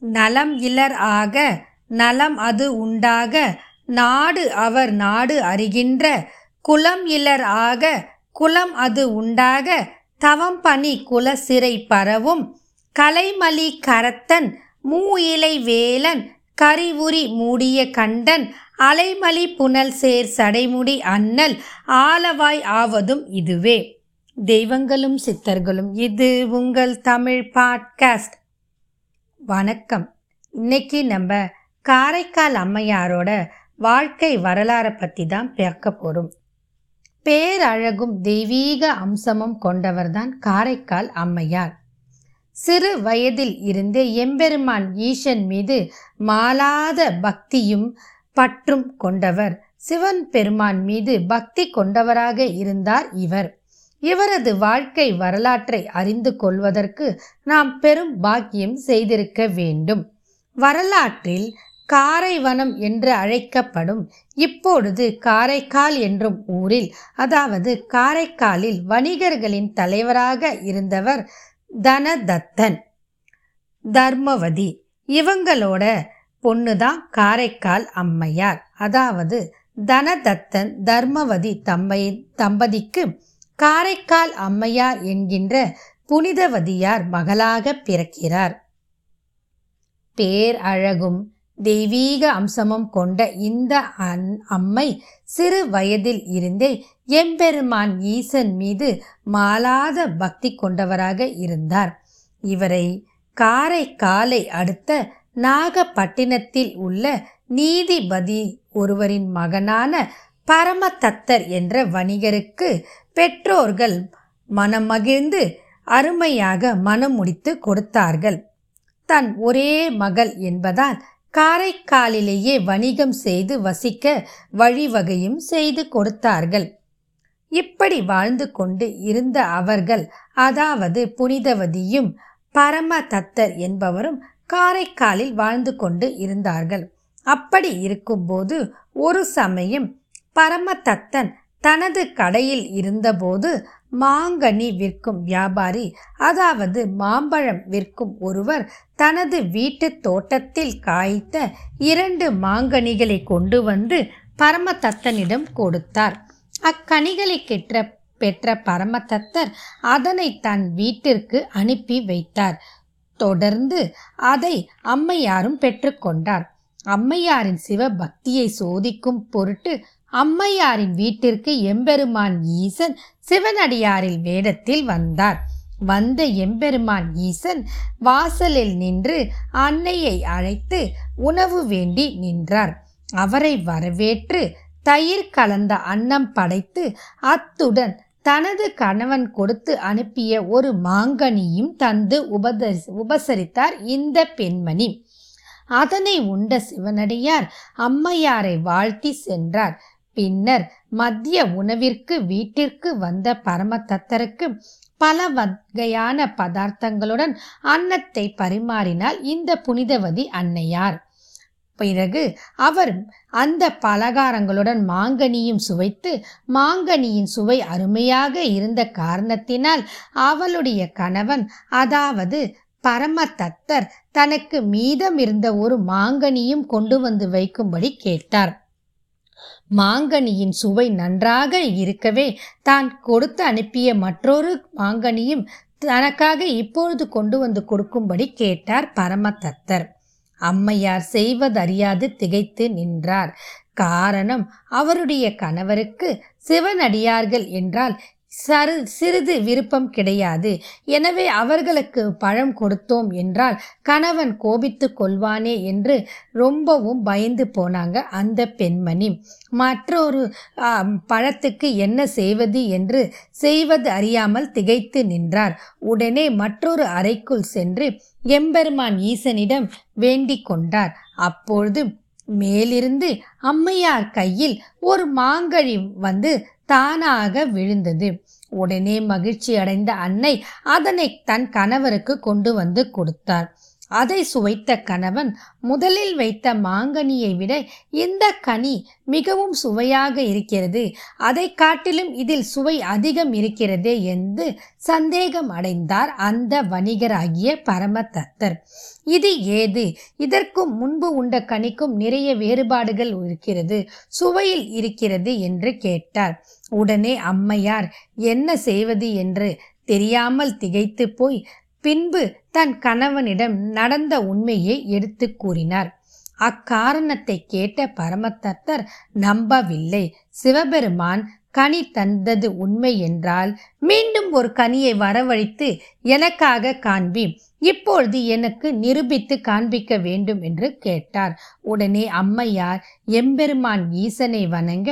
நலம் இலர் ஆக நலம் அது உண்டாக நாடு அவர் நாடு அறிகின்ற குலம் இலர் ஆக குலம் அது உண்டாக தவம் பணி குல சிறை பரவும் கலைமலி கரத்தன் மூ இலை வேலன் கரிவுரி மூடிய கண்டன் அலைமலி புனல் சேர் சடைமுடி அண்ணல் ஆலவாய் ஆவதும் இதுவே. தெய்வங்களும் சித்தர்களும் இது உங்கள் தமிழ் பாட்காஸ்ட். வணக்கம். இன்னைக்கு நம்ம காரைக்கால் அம்மையாரோட வாழ்க்கை வரலாறை பற்றி தான் பார்க்க போகிறோம் பேரழகும் தெய்வீக அம்சமும் கொண்டவர்தான் காரைக்கால் அம்மையார். சிறு வயதில் இருந்தே எம்பெருமான் ஈசன் மீது மாலாத பக்தியும் பற்றும் கொண்டவர். சிவன் பெருமான் மீது பக்தி கொண்டவராக இருந்தார் இவர். இவரது வாழ்க்கை வரலாற்றை அறிந்து கொள்வதற்கு நாம் பெரும் பாக்கியம் செய்திருக்க வேண்டும். வரலாற்றில் காரைவனம் என்று அழைக்கப்படும் இப்பொழுது காரைக்கால் என்றும் ஊரில் அதாவது காரைக்காலில் வணிகர்களின் தலைவராக இருந்தவர் தனதத்தன் தர்மவதி. இவங்களோட பொண்ணு தான் காரைக்கால் அம்மையார். அதாவது தனதத்தன் தர்மவதி தம்பையின் தம்பதிக்கு காரைக்கால் அம்மையார் என்கின்ற புனிதவதியார் மகளாக பிறக்கிறார். பேர் அழகும் தெய்வீக அம்சமும் கொண்ட இந்த அன் அம்மை சிறு வயதில் இருந்தே எம்பெருமான் ஈசன் மீது மாலாத பக்தி கொண்டவராக இருந்தார். இவரை காரைக்காலை அடுத்த நாகப்பட்டினத்தில் உள்ள நீதிபதி ஒருவரின் மகனான பரமதத்தர் என்ற வணிகருக்கு பெற்றோர்கள் மனம் மகிழ்ந்து அருமையாக மனம் முடித்து கொடுத்தார்கள். தன் ஒரே மகள் என்பதால் காரைக்காலிலேயே வணிகம் செய்து வசிக்க வழிவகையும் செய்து கொடுத்தார்கள். இப்படி வாழ்ந்து கொண்டு இருந்த அவர்கள் அதாவது புனிதவதியும் பரமதத்தர் என்பவரும் காரைக்காலில் வாழ்ந்து கொண்டு இருந்தார்கள். அப்படி இருக்கும்போது ஒரு சமயம் பரமதத்தன் தனது கடையில் இருந்தபோது மாங்கனி விற்கும் வியாபாரி அதாவது மாம்பழம் விற்கும் ஒருவர் தனது வீட்டு தோட்டத்தில் காய்த்த இரண்டு மாங்கனிகளை கொண்டு வந்து பரமதத்தனிடம் கொடுத்தார். அக்கனிகளை கெற்ற பெற்ற பரமதத்தர் அதனை தன் வீட்டிற்கு அனுப்பி வைத்தார். தொடர்ந்து அதை அம்மையாரும் பெற்றுக்கொண்டார் அம்மையாரின் சிவ பக்தியை சோதிக்கும் பொருட்டு அம்மையாரின் வீட்டிற்கு எம்பெருமான் ஈசன் சிவனடியாரில் வேடத்தில் வந்தார். வந்த எம்பெருமான் ஈசன் வாசலில் நின்று அன்னையை அழைத்து உணவு வேண்டி நின்றார். அவரை வரவேற்று தயிர் கலந்த அன்னம் படைத்து அத்துடன் தனது கணவன் கொடுத்து அனுப்பிய ஒரு மாங்கனியும் தந்து உபதரி உபசரித்தார் இந்த பெண்மணி. அதனை உண்ட சிவனடியார் அம்மையாரை வாழ்த்தி சென்றார். பின்னர் மத்திய உணவிற்கு வீட்டிற்கு வந்த பரமதத்தருக்கு பல வகையான பதார்த்தங்களுடன் அன்னத்தை பரிமாறினாள் இந்த புனிதவதி அன்னையார். பிறகு அவர் அந்த பலகாரங்களுடன் மாங்கனியும் சுவைத்து மாங்கனியின் சுவை அருமையாக இருந்த காரணத்தினால் அவளுடைய கணவன் அதாவது பரமதத்தர் தனக்கு மீதம் இருந்த ஒரு மாங்கனியும் கொண்டு வந்து வைக்கும்படி கேட்டார். மாங்கனியின் சுவை நன்றாக இருக்கவே தான் கொடுத்து அனுப்பிய மற்றொரு மாங்கனியும் தனக்காக இப்பொழுது கொண்டு வந்து கொடுக்கும்படி கேட்டார் பரமதத்தர். அம்மையார் செய்வதறியாது திகைத்து நின்றார். காரணம் அவருடைய கணவருக்கு சிவனடியார்கள் என்றால் சரு சிறிது விருப்பம் கிடையாது. எனவே அவர்களுக்கு பழம் கொடுத்தோம் என்றால் கணவன் கோபித்து கொள்வானே என்று ரொம்பவும் பயந்து போனாங்க அந்த பெண்மணி. மற்றொரு பழத்துக்கு என்ன செய்வது என்று செய்வது அறியாமல் திகைத்து நின்றார். உடனே மற்றொரு அறைக்குள் சென்று எம்பெருமான் ஈசனிடம் வேண்டிக் கொண்டார். அப்பொழுது மேலிருந்து அம்மையார் கையில் ஒரு மாங்கழி வந்து தானாக விழுந்தது. உடனே மகிழ்ச்சி அடைந்த அன்னை அதனை தன் கணவருக்கு கொண்டு வந்து கொடுத்தார். அதை சுவைத்த கணவன் முதலில் வைத்த மாங்கனியை விட இந்த கனி மிகவும் சுவையாக இருக்கிறது. அதை காட்டிலும் இதில் சுவை அதிகம் இருக்கிறதே என்று சந்தேகம் அடைந்தார் அந்த வணிகராகிய பரமதத்தர். இது ஏது? இதற்கும் முன்பு உண்ட கனிக்கும் நிறைய வேறுபாடுகள் இருக்கிறது சுவையில் இருக்கிறது என்று கேட்டார். உடனே அம்மையார் என்ன செய்வது? என்று தெரியாமல் திகைத்து போய் பின்பு தன் கணவனிடம் நடந்த உண்மையை எடுத்து கூறினார். அக்காரணத்தை கேட்ட பரமதத்தர் நம்பவில்லை. சிவபெருமான் கனி தந்தது உண்மை என்றால் மீண்டும் ஒரு கனியை வரவழைத்து எனக்காக காண்பி இப்பொழுது எனக்கு நிரூபித்து காண்பிக்க வேண்டும் என்று கேட்டார். உடனே அம்மையார் எம்பெருமான் ஈசனை வணங்க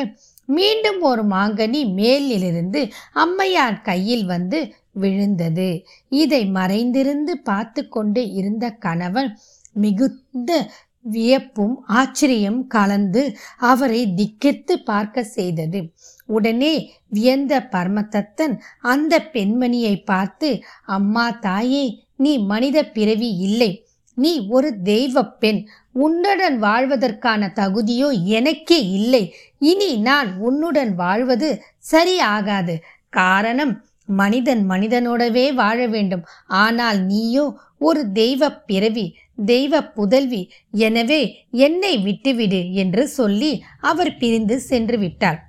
மீண்டும் ஒரு மாங்கனி மேலிலிருந்து அம்மையார் கையில் வந்து விழுந்தது. இதை மறைந்திருந்து பார்த்து கொண்டு இருந்த கணவன் மிகுந்த வியப்பும் ஆச்சரியம் கலந்து அவரை திக்கித்து பார்க்க செய்தது. உடனே வியந்த பரமதத்தன் அந்த பெண்மணியை பார்த்து அம்மா தாயே நீ மனித பிறவி இல்லை. நீ ஒரு தெய்வ பெண். உன்னுடன் வாழ்வதற்கான தகுதியோ எனக்கே இல்லை. இனி நான் உன்னுடன் வாழ்வது சரியாகாது. காரணம் மனிதன் மனிதனோடவே வாழ வேண்டும். ஆனால் நீயோ ஒரு தெய்வ பிறவி தெய்வ புதல்வி எனவே என்னை விட்டுவிடு என்று சொல்லி அவர் பிரிந்து சென்று விட்டார்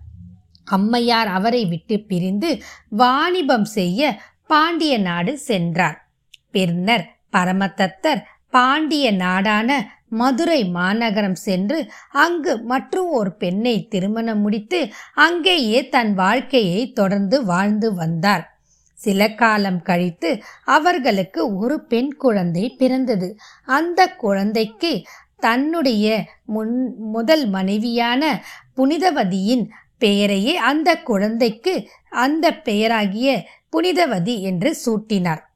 அம்மையார் அவரை விட்டு பிரிந்து வாணிபம் செய்ய பாண்டிய நாடு சென்றார். பின்னர் பரமதத்தர் பாண்டிய நாடான மதுரை மாநகரம் சென்று அங்கு மற்றும் ஒரு பெண்ணை திருமணம் முடித்து அங்கேயே தன் வாழ்க்கையை தொடர்ந்து வாழ்ந்து வந்தார். சில காலம் கழித்து அவர்களுக்கு ஒரு பெண் குழந்தை பிறந்தது. அந்த குழந்தைக்கு தன்னுடைய முன் முதல் மனைவியான புனிதவதியின் பெயரையே அந்த குழந்தைக்கு அந்த பெயராகிய புனிதவதி என்று சூட்டினார்.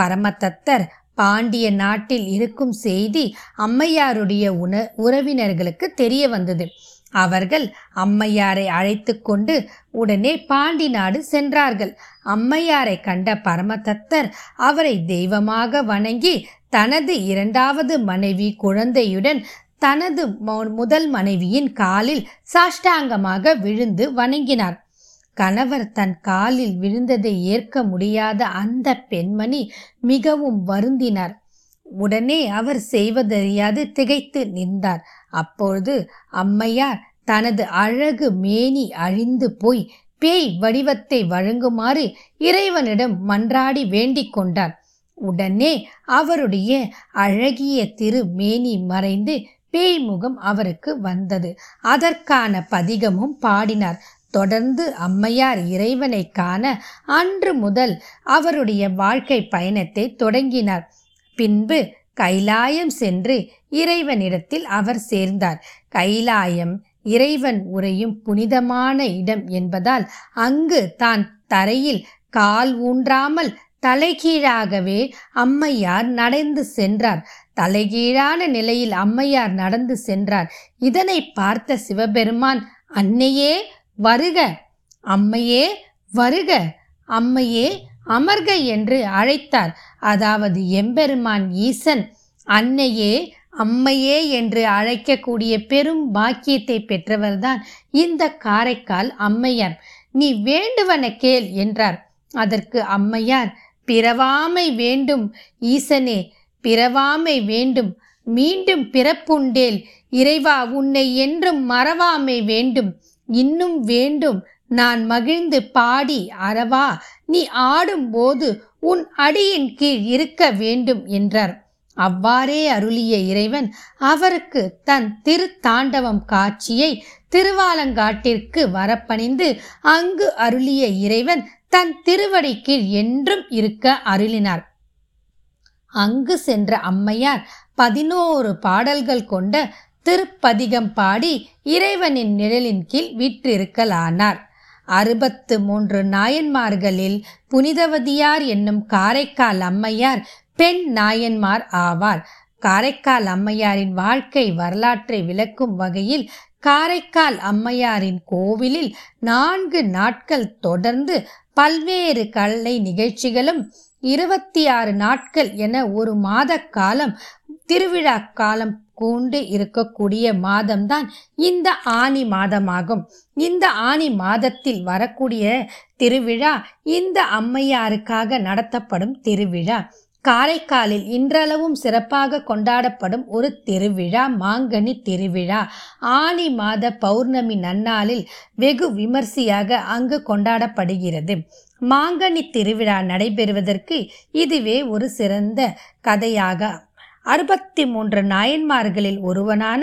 பரமதத்தர் பாண்டிய நாட்டில் இருக்கும் செய்தி அம்மையாருடைய உண உறவினர்களுக்கு தெரிய வந்தது. அவர்கள் அம்மையாரை அழைத்து கொண்டு உடனே பாண்டி நாடு சென்றார்கள். அம்மையாரை கண்ட பரமதத்தர் அவரை தெய்வமாக வணங்கி தனது இரண்டாவது மனைவி குழந்தையுடன் தனது முதல் மனைவியின் காலில் சாஷ்டாங்கமாக விழுந்து வணங்கினார். கணவர் தன் காலில் விழுந்ததை ஏற்க முடியாத அந்த பெண்மணி மிகவும் வருந்தினார். உடனே அவர் செய்வதறியாது திகைத்து நின்றார். அப்பொழுது அம்மையார் தனது அழகு மேனி அழிந்து போய் பேய் வடிவத்தை வழங்குமாறு இறைவனிடம் மன்றாடி வேண்டிக் கொண்டார். உடனே அவருடைய அழகிய திரு மேனி மறைந்து பேய் முகம் அவருக்கு வந்தது. அதற்கான பதிகமும் பாடினார். தொடர்ந்து அம்மையார் இறைவனை காண அன்று முதல் அவருடைய வாழ்க்கை பயணத்தை தொடங்கினார். பின்பு கைலாயம் சென்று இறைவனிடத்தில் அவர் சேர்ந்தார். கைலாயம் இறைவன் உரையும் புனிதமான இடம் என்பதால் அங்கு தான் தரையில் கால் ஊன்றாமல் தலைகீழாகவே அம்மையார் நடந்து சென்றார். தலைகீழான நிலையில் அம்மையார் நடந்து சென்றார். இதனை பார்த்த சிவபெருமான் அன்னையே வருக அம்மையே வருக அம்மையே அமர்க என்று அழைத்தார். அதாவது எம்பெருமான் ஈசன் அன்னையே அம்மையே என்று அழைக்கக்கூடிய பெரும் பாக்கியத்தை பெற்றவர்தான் இந்த காரைக்கால் அம்மையார். நீ வேண்டுவன கேள் என்றார். அதற்கு அம்மையார் பிறவாமை வேண்டும் ஈசனே பிறவாமை வேண்டும் மீண்டும் பிறப்புண்டேல் இறைவா உன்னை என்றும் மறவாமை வேண்டும். இன்னும் வேண்டும். நான் மகிழ்ந்து பாடி அறவா நீ ஆடும்போது உன் அடியின் கீழ் இருக்க வேண்டும் என்றார். அவ்வாறே அருளிய இறைவன் அவருக்கு தன் திருத்தாண்டவம் காட்சியை திருவாலங்காட்டிற்கு வரப்பணிந்து அங்கு அருளிய இறைவன் தன் திருவடி கீழ் என்றும் இருக்க அருளினார். அங்கு சென்ற அம்மையார் பதினோரு பாடல்கள் கொண்ட திருப்பதிகம் பாடி இறைவனின் நிழலின் கீழ் விற்றிருக்கலானார். அறுபத்து மூன்று நாயன்மார்களில் புனிதவதியார் என்னும் காரைக்கால் அம்மையார் பெண் நாயன்மார் ஆவார். காரைக்கால் அம்மையாரின் வாழ்க்கை வரலாற்றை விளக்கும் வகையில் காரைக்கால் அம்மையாரின் கோவிலில் நான்கு நாட்கள் தொடர்ந்து பல்வேறு கலை நிகழ்ச்சிகளும் இருபத்தி ஆறு நாட்கள் என ஒரு மாத காலம் திருவிழா காலம் கூண்டு இருக்கக்கூடிய மாதம்தான் இந்த ஆனி மாதமாகும். இந்த ஆனி மாதத்தில் வரக்கூடிய திருவிழா இந்த அம்மையாருக்காக நடத்தப்படும் திருவிழா. காரைக்காலில் இன்றளவும் சிறப்பாக கொண்டாடப்படும் ஒரு திருவிழா மாங்கனி திருவிழா. ஆனி மாத பௌர்ணமி நன்னாளில் வெகு விமர்சையாக அங்கு கொண்டாடப்படுகிறது. மாங்கனி திருவிழா நடைபெறுவதற்கு இதுவே ஒரு சிறந்த கதையாக அறுபத்தி மூன்று நாயன்மார்களில் ஒருவனான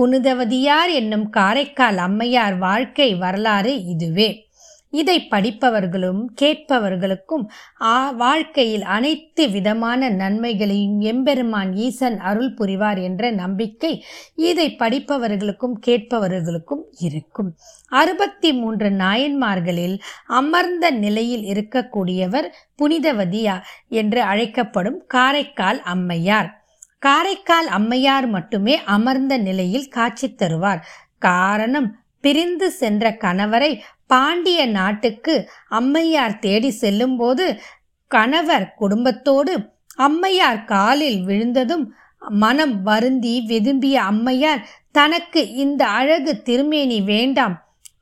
புனிதவதியார் என்னும் காரைக்கால் அம்மையார் வாழ்க்கை வரலாறு இதுவே. இதை படிப்பவர்களும் கேட்பவர்களுக்கும் ஆ வாழ்க்கையில் அனைத்து விதமான நன்மைகளையும் எம்பெருமான் ஈசன் அருள் புரிவார் என்ற நம்பிக்கை இதை படிப்பவர்களுக்கும் கேட்பவர்களுக்கும் இருக்கும். அறுபத்தி மூன்று நாயன்மார்களில் அமர்ந்த நிலையில் இருக்கக்கூடியவர் புனிதவதியா என்று அழைக்கப்படும் காரைக்கால் அம்மையார். காரைக்கால் அம்மையார் மட்டுமே அமர்ந்த நிலையில் காட்சி தருவார். காரணம் பிரிந்து சென்ற கணவரை பாண்டிய நாட்டுக்கு அம்மையார் தேடி செல்லும்போது கணவர் குடும்பத்தோடு அம்மையார் காலில் விழுந்ததும் மனம் வருந்தி விரும்பிய அம்மையார் தனக்கு இந்த அழகு திருமேனி வேண்டாம்.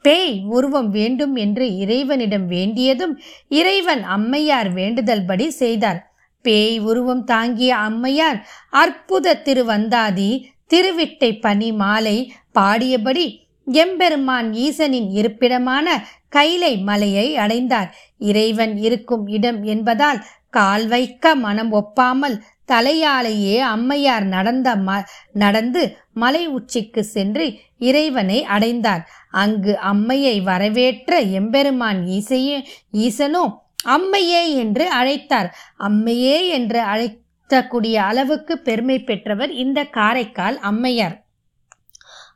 பேய் உருவம் வேண்டும் என்று இறைவனிடம் வேண்டியதும் இறைவன் அம்மையார் வேண்டுதல்படி செய்தார். பேய் உருவம் தாங்கிய அம்மையார் அற்புத திருவந்தாதி திருவிட்டை பனி மாலை பாடியபடி எம்பெருமான் ஈசனின் இருப்பிடமான கைலை மலையை அடைந்தார். இறைவன் இருக்கும் இடம் என்பதால் கால் வைக்க மனம் ஒப்பாமல் தலையாலேயே அம்மையார் நடந்த ம நடந்து மலை உச்சிக்கு சென்று இறைவனை அடைந்தார். அங்கு அம்மையை வரவேற்ற எம்பெருமான் ஈசையே ஈசனோ அம்மையே என்று அழைத்தார். அம்மையே என்று அழைத்தக்கூடிய அளவுக்கு பெருமை பெற்றவர் இந்த காரைக்கால் அம்மையார்.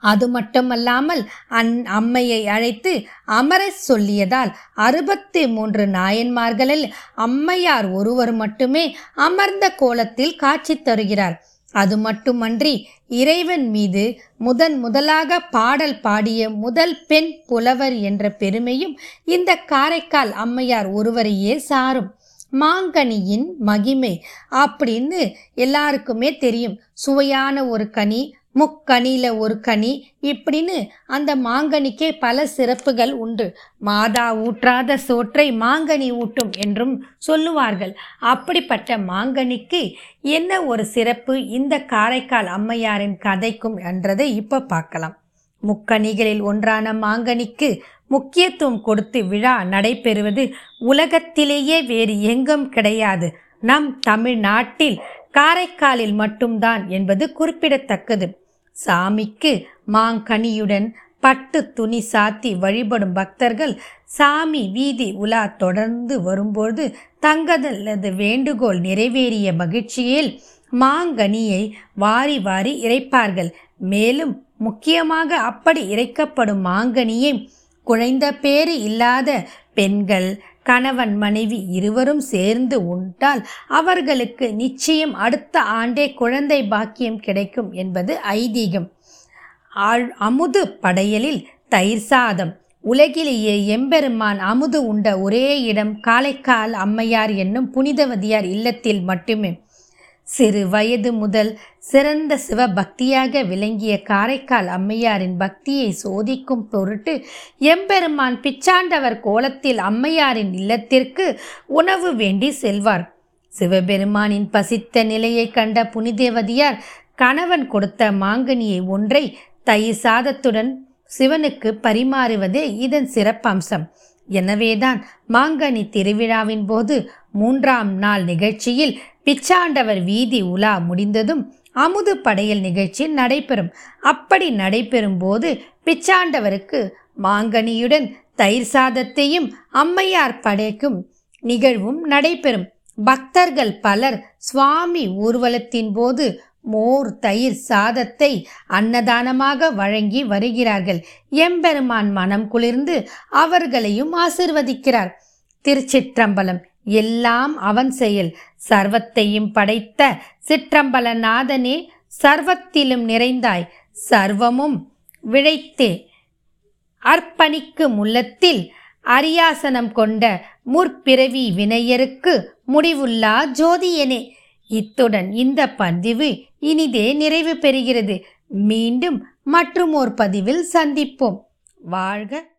அது மட்டுமல்லாமல் அந் அம்மையை அழைத்து அமர சொல்லியதால் அறுபத்தி மூன்று நாயன்மார்களில் அம்மையார் ஒருவர் மட்டுமே அமர்ந்த கோலத்தில் காட்சி தருகிறார். அது மட்டுமன்றி இறைவன் மீது முதன் முதலாக பாடல் பாடிய முதல் பெண் புலவர் என்ற பெருமையும் இந்த காரைக்கால் அம்மையார் ஒருவரையே சாரும். மாங்கனியின் மகிமை அப்படின்னு எல்லாருக்குமே தெரியும். சுவையான ஒரு கனி முக்கனியில் ஒரு கனி. இப்படின்னு அந்த மாங்கனிக்கே பல சிறப்புகள் உண்டு. மாதா ஊற்றாத சோற்றை மாங்கனி ஊட்டும் என்றும் சொல்லுவார்கள். அப்படிப்பட்ட மாங்கனிக்கு என்ன ஒரு சிறப்பு? இந்த காரைக்கால் அம்மையாரின் கதைக்கும் என்றதை இப்போ பார்க்கலாம். முக்கணிகளில் ஒன்றான மாங்கனிக்கு முக்கியத்துவம் கொடுத்து விழா நடைபெறுவது உலகத்திலேயே வேறு எங்கும் கிடையாது. நம் தமிழ்நாட்டில் காரைக்காலில் மட்டும்தான் என்பது குறிப்பிடத்தக்கது. சாமிக்கு மாங்கனியுடன் பட்டு துணி சாத்தி வழிபடும் பக்தர்கள் சாமி வீதி உலா தொடர்ந்து வரும்போது தங்களது வேண்டுகோள் நிறைவேறிய மகிழ்ச்சியில் மாங்கனியை வாரி வாரி இறைப்பார்கள். மேலும் முக்கியமாக அப்படி இறைக்கப்படும் மாங்கனியை குழைந்த பேறு இல்லாத பெண்கள் கணவன் மனைவி இருவரும் சேர்ந்து உண்டால் அவர்களுக்கு நிச்சயம் அடுத்த ஆண்டே குழந்தை பாக்கியம் கிடைக்கும் என்பது ஐதீகம். அமுது படையலில் தயிர் சாதம். உலகிலேயே எம்பெருமான் அமுது உண்ட ஒரே இடம் காலைக்கால் அம்மையார் என்னும் புனிதவதியார் இல்லத்தில் மட்டுமே. சிறு வயது முதல் சிறந்த சிவபக்தியாக விளங்கிய காரைக்கால் அம்மையாரின் பக்தியை சோதிக்கும் பொருட்டு எம்பெருமான் பிச்சாண்டவர் கோலத்தில் அம்மையாரின் இல்லத்திற்கு உணவு வேண்டி செல்வார். சிவபெருமானின் பசித்த நிலையை கண்ட புனிதேவதியார் கணவன் கொடுத்த மாங்கனியை ஒன்றை தயிர் சாதத்துடன் சிவனுக்கு பரிமாறுவதே இதன் சிறப்பம்சம். எனவேதான் மாங்கனி திருவிழாவின் போது மூன்றாம் நாள் நிகழ்ச்சியில் பிச்சாண்டவர் வீதி உலா முடிந்ததும் அமுது படையல் நிகழ்ச்சி நடைபெறும். அப்படி நடைபெறும் போது பிச்சாண்டவருக்கு மாங்கனியுடன் தயிர் சாதத்தையும் அம்மையார் படைக்கும் நிகழ்வும் நடைபெறும். பக்தர்கள் பலர் சுவாமி ஊர்வலத்தின் போது மோர் தயிர் சாதத்தை அன்னதானமாக வழங்கி வருகிறார்கள். எம்பெருமான் மனம் குளிர்ந்து அவர்களையும் ஆசிர்வதிக்கிறார். திருச்சிற்றம்பலம் எல்லாம் அவன் செயல். சர்வத்தையும் படைத்த சிற்றம்பலநாதனே சர்வத்திலும் நிறைந்தாய். சர்வமும் விழைத்தே. அர்ப்பணிக்கு முள்ளத்தில் அரியாசனம் கொண்ட முற்பிறவி வினையருக்கு முடிவுள்ளா ஜோதியனே. இத்துடன் இந்த பதிவு இனிதே நிறைவு பெறுகிறது. மீண்டும் மற்றும் ஒரு பதிவில் சந்திப்போம். வாழ்க